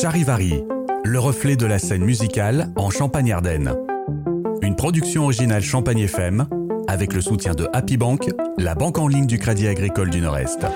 Charivari, le reflet de la scène musicale en Champagne-Ardenne. Une production originale Champagne FM avec le soutien de Happy Bank, la banque en ligne du Crédit Agricole du Nord-Est.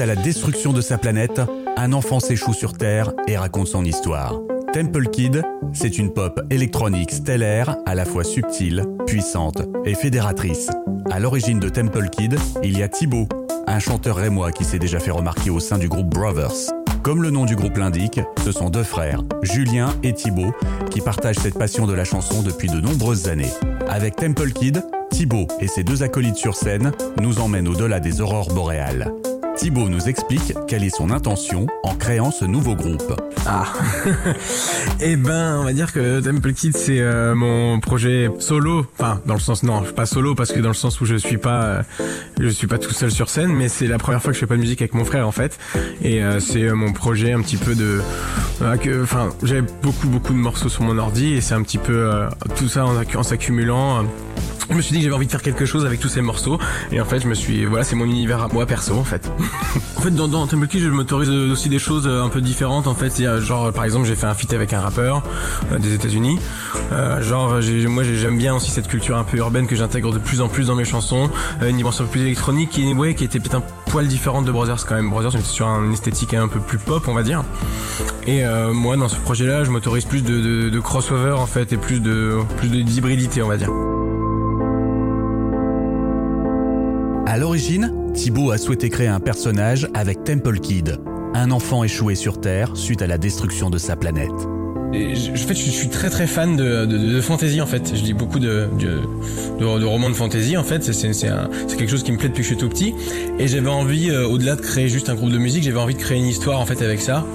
À la destruction de sa planète, un enfant s'échoue sur Terre et raconte son histoire. Temple Kid, c'est une pop électronique stellaire, à la fois subtile, puissante et fédératrice. À l'origine de Temple Kid, il y a Thibaut, un chanteur rémois qui s'est déjà fait remarquer au sein du groupe Brothers. Comme le nom du groupe l'indique, ce sont deux frères, Julien et Thibaut, qui partagent cette passion de la chanson depuis de nombreuses années. Avec Temple Kid, Thibaut et ses deux acolytes sur scène nous emmènent au-delà des aurores boréales. Thibaut nous explique quelle est son intention en créant ce nouveau groupe. Ah, eh ben, on va dire que Temple Kid c'est euh, mon projet solo. Enfin, dans le sens non, je suis pas solo parce que dans le sens où je suis pas, euh, je suis pas tout seul sur scène, mais c'est la première fois que je fais pas de musique avec mon frère en fait. Et euh, c'est mon projet un petit peu de, que- enfin, j'avais beaucoup beaucoup de morceaux sur mon ordi et c'est un petit peu tout ça en, en s'accumulant. Je me suis dit que j'avais envie de faire quelque chose avec tous ces morceaux et en fait je me suis voilà c'est mon univers à moi perso en fait. en fait dans, dans Temple je m'autorise aussi des choses euh, un peu différentes en fait. Genre par exemple j'ai fait un feat avec un rappeur euh, des États-Unis. Euh, genre moi j'ai- j'aime bien aussi cette culture un peu urbaine que j'intègre de plus en plus dans mes chansons. Euh, une dimension un plus électronique qui ouais qui était peut-être un poil différente de Brothers quand même. Brothers on était sur une esthétique un peu plus pop on va dire. Et euh, moi dans ce projet là je m'autorise plus de, de, de crossover en fait et plus de plus d'hybridité on va dire. À l'origine, Thibaut a souhaité créer un personnage avec Temple Kid, un enfant échoué sur Terre suite à la destruction de sa planète. Et je, en fait, je suis très très fan de, de, de fantasy en fait. Je lis beaucoup de, de, de, romans de fantasy en fait. C'est- quelque chose qui me plaît depuis que je suis tout petit. Et j'avais envie, euh, au-delà de créer juste un groupe de musique, j'avais envie de créer une histoire en fait avec ça.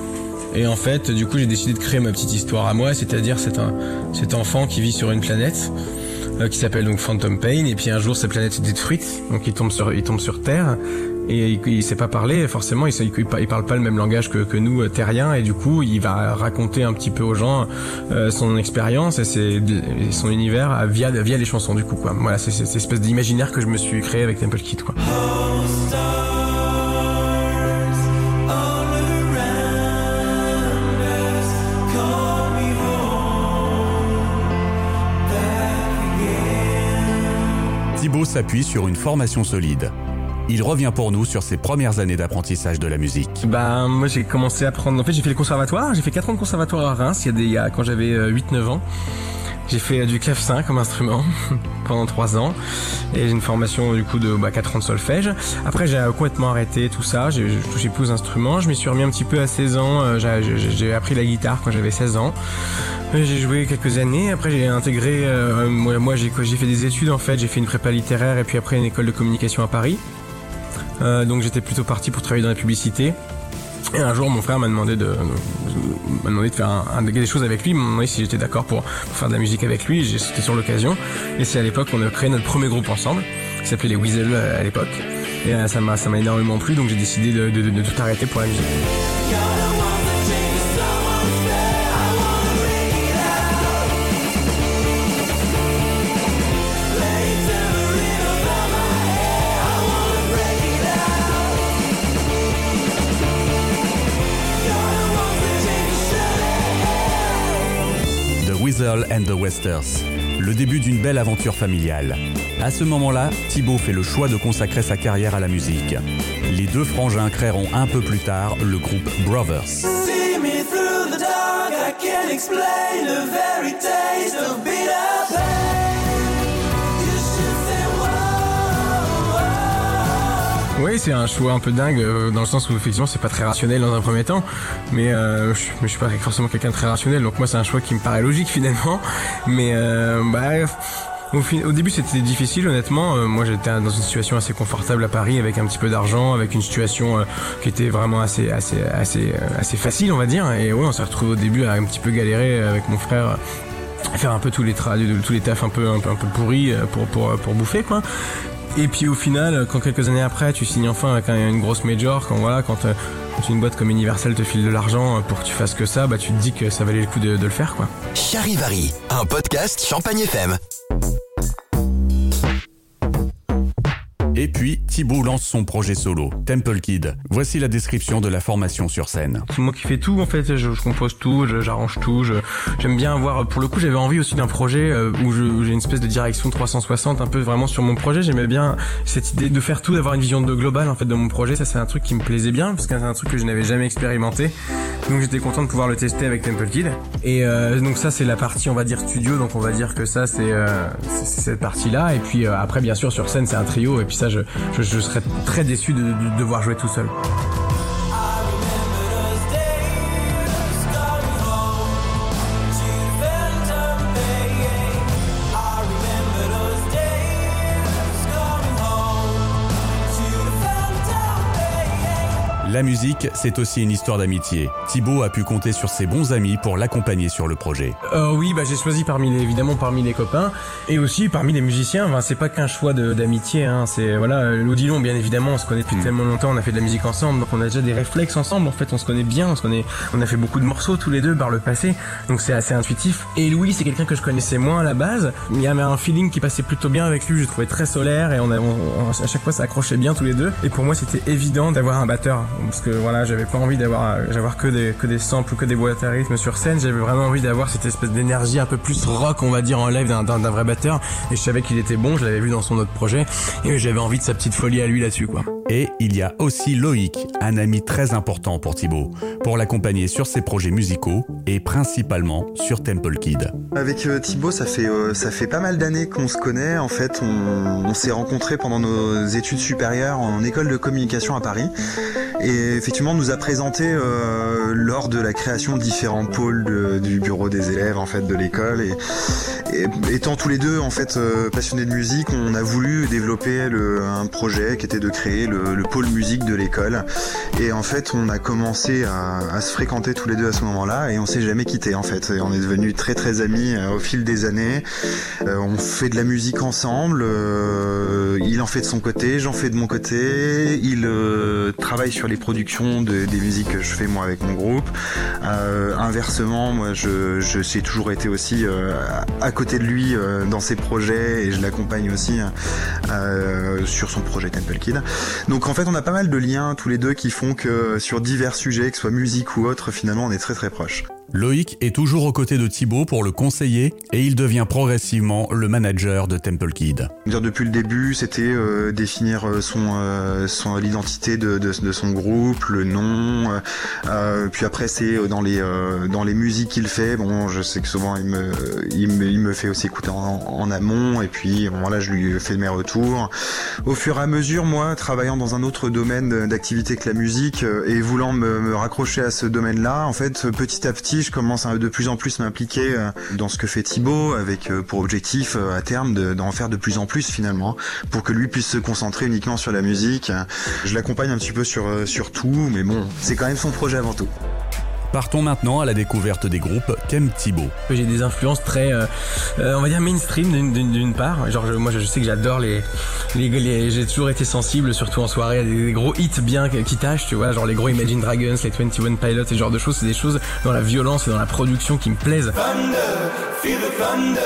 Et en fait, du coup, j'ai décidé de créer ma petite histoire à moi, c'est-à-dire cet, cet enfant qui vit sur une planète euh, qui s'appelle donc Phantom Pain. Et puis un jour, cette planète est détruite, donc il tombe sur, il tombe sur Terre. Et il, il sait pas parler, forcément, il, il, il parle pas le même langage que, que nous, euh, terriens, et du coup, il va raconter un petit peu aux gens euh, son expérience et, et son univers euh, via, via les chansons, du coup, quoi. Voilà, c'est cette espèce d'imaginaire que je me suis créé avec Temple Kid, quoi. Stars s'appuie sur une formation solide. Il revient pour nous sur ses premières années d'apprentissage de la musique. Bah moi j'ai commencé à prendre en fait j'ai fait le conservatoire, j'ai fait 4 ans de conservatoire à Reims il y a des il quand j'avais 8 9 ans. J'ai fait euh, du clavecin comme instrument pendant 3 ans et j'ai une formation du coup de bah, 4 ans de solfège. Après j'ai euh, complètement arrêté tout ça, j'ai touché plus aux instruments, je m'y suis remis un petit peu à 16 ans, euh, j'ai appris la guitare quand j'avais 16 ans. J'ai joué quelques années, après j'ai intégré euh, moi, j'ai fait des études en fait, j'ai fait une prépa littéraire et puis après une école de communication à Paris. Euh, donc j'étais plutôt parti pour travailler dans la publicité. Et un jour, mon frère m'a demandé de, m'a demandé de faire un, des choses avec lui. M'a demandé si j'étais d'accord pour, pour faire de la musique avec lui. Sauté sur l'occasion. Et c'est à l'époque qu'on a créé notre premier groupe ensemble, qui s'appelait les Weasel euh, à l'époque. Et euh, ça m'a, ça m'a énormément plu, donc j'ai décidé de, de- de- de tout arrêter pour la musique. And the Westers. Le début d'une belle aventure familiale. À ce moment-là, Thibaut fait le choix de consacrer sa carrière à la musique. Les deux frangins créeront un peu plus tard le groupe Brothers. Oui, c'est un choix un peu dingue euh, dans le sens où effectivement c'est pas très rationnel dans un premier temps, mais euh, je, mais je suis pas forcément quelqu'un de très rationnel, donc moi c'est un choix qui me paraît logique finalement. Mais euh, bah, au, début c'était difficile honnêtement. Moi j'étais dans une situation assez confortable à Paris avec un petit peu d'argent, avec une situation qui était vraiment assez assez assez assez facile on va dire. Et ouais, on s'est retrouvé au début à un petit peu galérer avec mon frère faire un peu tous les tra tous les tafs un peu un peu pourris pour pour pour bouffer quoi. Et puis au final, quand quelques années après, tu signes enfin avec un- une grosse major, quand voilà, quand, euh, quand une boîte comme Universal te file de l'argent euh, pour que tu fasses que ça, bah tu te dis que ça valait le coup de, de le faire quoi. Charivari, un podcast Champagne FM. Et puis, Thibaut lance son projet solo, Temple Kid. Voici la description de la formation sur scène. C'est moi qui fais tout en fait, je, compose tout, j'arrange tout, j'aime bien avoir, pour le coup j'avais envie aussi d'un projet euh, où j'ai une espèce de direction 360 un peu vraiment sur mon projet, j'aimais bien cette idée de faire tout, d'avoir une vision de globale en fait de mon projet, ça c'est un truc qui me plaisait bien parce que c'est un truc que je n'avais jamais expérimenté, donc j'étais content de pouvoir le tester avec Temple Kid. Et euh, donc ça c'est la partie on va dire studio, donc on va dire que ça c'est euh, cette partie là, et puis euh, après bien sûr sur scène c'est un trio, je, serais très déçu de devoir jouer tout seul. La musique, c'est aussi une histoire d'amitié. Thibaut a pu compter sur ses bons amis pour l'accompagner sur le projet. Euh, oui, bah j'ai choisi parmi les, évidemment parmi les copains et aussi parmi les musiciens. Enfin, c'est pas qu'un choix de- d'amitié. Hein, c'est voilà, l'Odilon, bien évidemment, on se connaît depuis tellement longtemps, on a fait de la musique ensemble, donc on a déjà des réflexes ensemble. En fait, on se connaît bien, on se connaît, on a fait beaucoup de morceaux tous les deux par le passé, donc c'est assez intuitif. Et Louis, c'est quelqu'un que je connaissais moins à la base. Il y avait un feeling qui passait plutôt bien avec lui. Je le trouvais très solaire et on, a, on- on- à chaque fois ça accrochait bien tous les deux. Et pour moi, c'était évident d'avoir un batteur parce que voilà, j'avais pas envie d'avoir d'avoir que des que des samples ou que des boîtes à rythme sur scène. J'avais vraiment envie d'avoir cette espèce d'énergie un peu plus rock, on va dire en live d'un d'un d'un vrai batteur. Et je savais qu'il était bon. Je l'avais vu dans son autre projet et j'avais envie de sa petite folie à lui là-dessus quoi. Et il y a aussi Loïc, un ami très important pour Thibaut, pour l'accompagner sur ses projets musicaux et principalement sur Temple Kid. Avec euh, Thibaut, ça fait euh, ça fait pas mal d'années qu'on se connaît. En fait, on, on s'est rencontrés pendant nos études supérieures en école de communication à Paris. Et effectivement, nous a présenté euh, lors de la création de différents pôles du bureau des élèves en fait de l'école. Et, étant tous les deux en fait euh, passionnés de musique, on a voulu développer le, un projet qui était de créer le, le pôle musique de l'école. Et en fait, on a commencé à, se fréquenter tous les deux à ce moment-là et on s'est jamais quitté en fait. Et on est devenus très très amis euh, au fil des années. On fait de la musique ensemble. il en fait de son côté, j'en fais de mon côté. Il travaille sur les productions de- des musiques que je fais moi avec mon groupe. Euh, inversement, moi je, je j'ai toujours été aussi euh, à côté de lui euh, dans ses projets et je l'accompagne aussi euh, sur son projet Temple Kid. Donc en fait, on a pas mal de liens tous les deux qui font que sur divers sujets, que ce soit musique ou autre, finalement, on est très très proches. Loïc est toujours aux côtés de Thibaut pour le conseiller et il devient progressivement le manager de Temple Kid. Depuis le début, c'était euh, définir euh, son, euh, l'identité de, son groupe, le nom. puis après, c'est dans les dans les musiques qu'il fait. Bon, je sais que souvent il me il me, fait aussi écouter en, amont. Et puis bon, là, je lui fais mes retours. Au fur et à mesure, moi, travaillant dans un autre domaine d'activité que la musique et voulant me, me raccrocher à ce domaine-là, en fait, petit à petit, je commence à de plus en plus m'impliquer euh, dans ce que fait Thibaut, avec euh, pour objectif euh, à terme de- d'en faire de plus en plus finalement, pour que lui puisse se concentrer uniquement sur la musique. Je l'accompagne un petit peu sur sur tout, mais bon, c'est quand même son projet avant tout. Partons maintenant à la découverte des groupes qu'aime Thibaut. J'ai des influences très, euh, euh, on va dire mainstream d'une- d'une d'une part. Genre je- moi je sais que j'adore les, les, les- j'ai toujours été sensible, surtout en soirée, à des, des gros hits bien qui qui tâchent, tu vois, genre les gros Imagine Dragons, les 21 Pilots, ce genre de choses, c'est des choses dans la violence et dans la production qui me plaisent. Thunder, feel the thunder.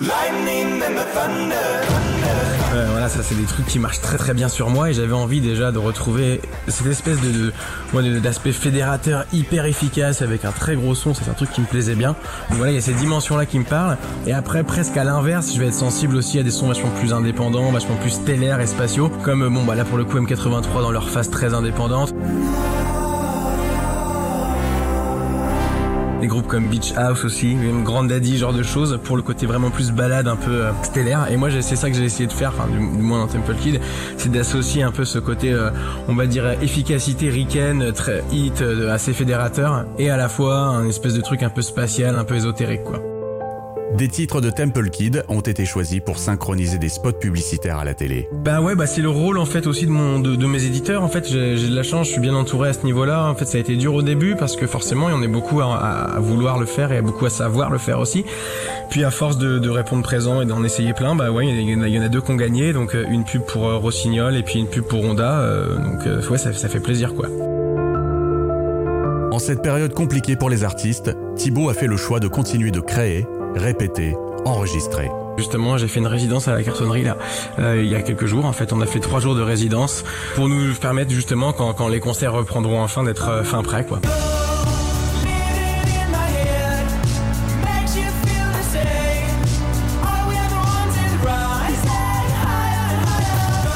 Lightning and the thunder. Voilà, ça c'est des trucs qui marchent très très bien sur moi et j'avais envie déjà de retrouver cette espèce de, d'aspect fédérateur hyper efficace avec un très gros son, c'est un truc qui me plaisait bien. Donc voilà, il y a ces dimensions là qui me parlent et après presque à l'inverse, je vais être sensible aussi à des sons vachement plus indépendants, vachement plus stellaires et spatiaux comme bon bah là pour le coup M83 dans leur phase très indépendante. Des groupes comme Beach House aussi, même Grand Daddy, genre de choses, pour le côté vraiment plus balade, un peu euh, stellaire. Et moi, c'est ça que j'ai essayé de faire, enfin, du, du moins dans Temple Kid, c'est d'associer un peu ce côté, euh, on va dire, efficacité ricaine, très hit, euh, assez fédérateur, et à la fois un espèce de truc un peu spatial, un peu ésotérique, quoi. Des titres de Temple Kid ont été choisis pour synchroniser des spots publicitaires à la télé. Bah ouais, bah c'est le rôle en fait aussi de mon de, de mes éditeurs. En fait, j'ai de la chance, je suis bien entouré à ce niveau-là. En fait, ça a été dur au début parce que forcément, il y en a beaucoup à, à- à vouloir le faire et beaucoup à savoir le faire aussi. Puis à force de, de répondre présent et d'en essayer plein, bah ouais, il y, en a- il y en a deux qui ont gagné. Donc euh, une pub pour euh, Rossignol et puis une pub pour Honda. euh, donc ouais, ça, ça fait plaisir quoi. En cette période compliquée pour les artistes, Thibaut a fait le choix de continuer de créer, répéter, enregistrer. Justement, j'ai fait une résidence à la cartonnerie là, euh, il y a quelques jours. En fait, on a fait trois jours de résidence pour nous permettre justement, quand, quand les concerts reprendront enfin, d'être euh, fin prêt quoi.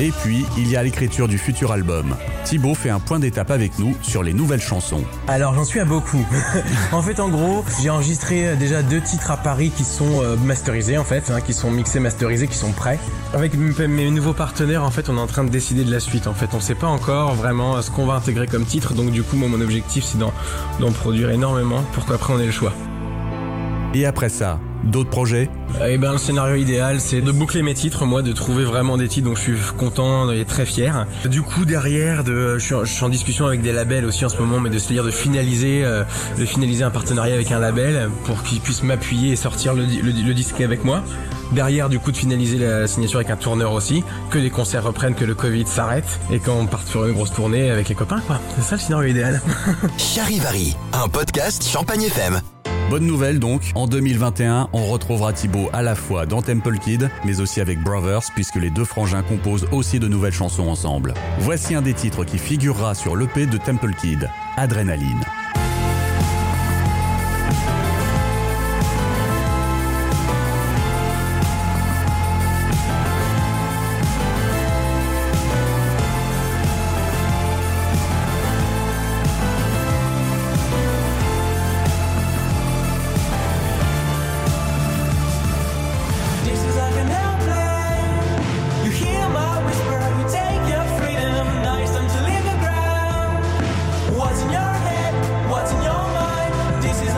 Et puis, il y a l'écriture du futur album. Thibaut fait un point d'étape avec nous sur les nouvelles chansons. Alors j'en suis à beaucoup. en fait en gros j'ai enregistré euh, déjà deux titres à Paris qui sont euh, masterisés en fait, hein, qui sont mixés, masterisés, qui sont prêts. Avec mes nouveaux partenaires en fait on est en train de décider de la suite en fait. On sait pas encore vraiment euh, ce qu'on va intégrer comme titre donc du coup moi mon objectif c'est d'en, d'en produire énormément pour qu'après on ait le choix. Et après ça, d'autres projets Et ben le scénario idéal c'est de boucler mes titres, moi de trouver vraiment des titres dont je suis content et très fier. Du coup derrière, de, je, suis en, je suis en discussion avec des labels aussi en ce moment, mais de se dire de finaliser, euh, de finaliser un partenariat avec un label pour qu'ils puissent m'appuyer et sortir le disque avec moi. Derrière, du coup, de finaliser la signature avec un tourneur aussi, que les concerts reprennent, que le Covid s'arrête et qu'on parte sur une grosse tournée avec les copains, quoi. C'est ça le scénario idéal. Charivari, un podcast Champagne FM. Bonne nouvelle donc, en 2021, on retrouvera Thibaut à la fois dans Temple Kid, mais aussi avec Brothers, puisque les deux frangins composent aussi de nouvelles chansons ensemble. Voici un des titres qui figurera sur l'EP de Temple Kid, Adrénaline.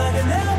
like an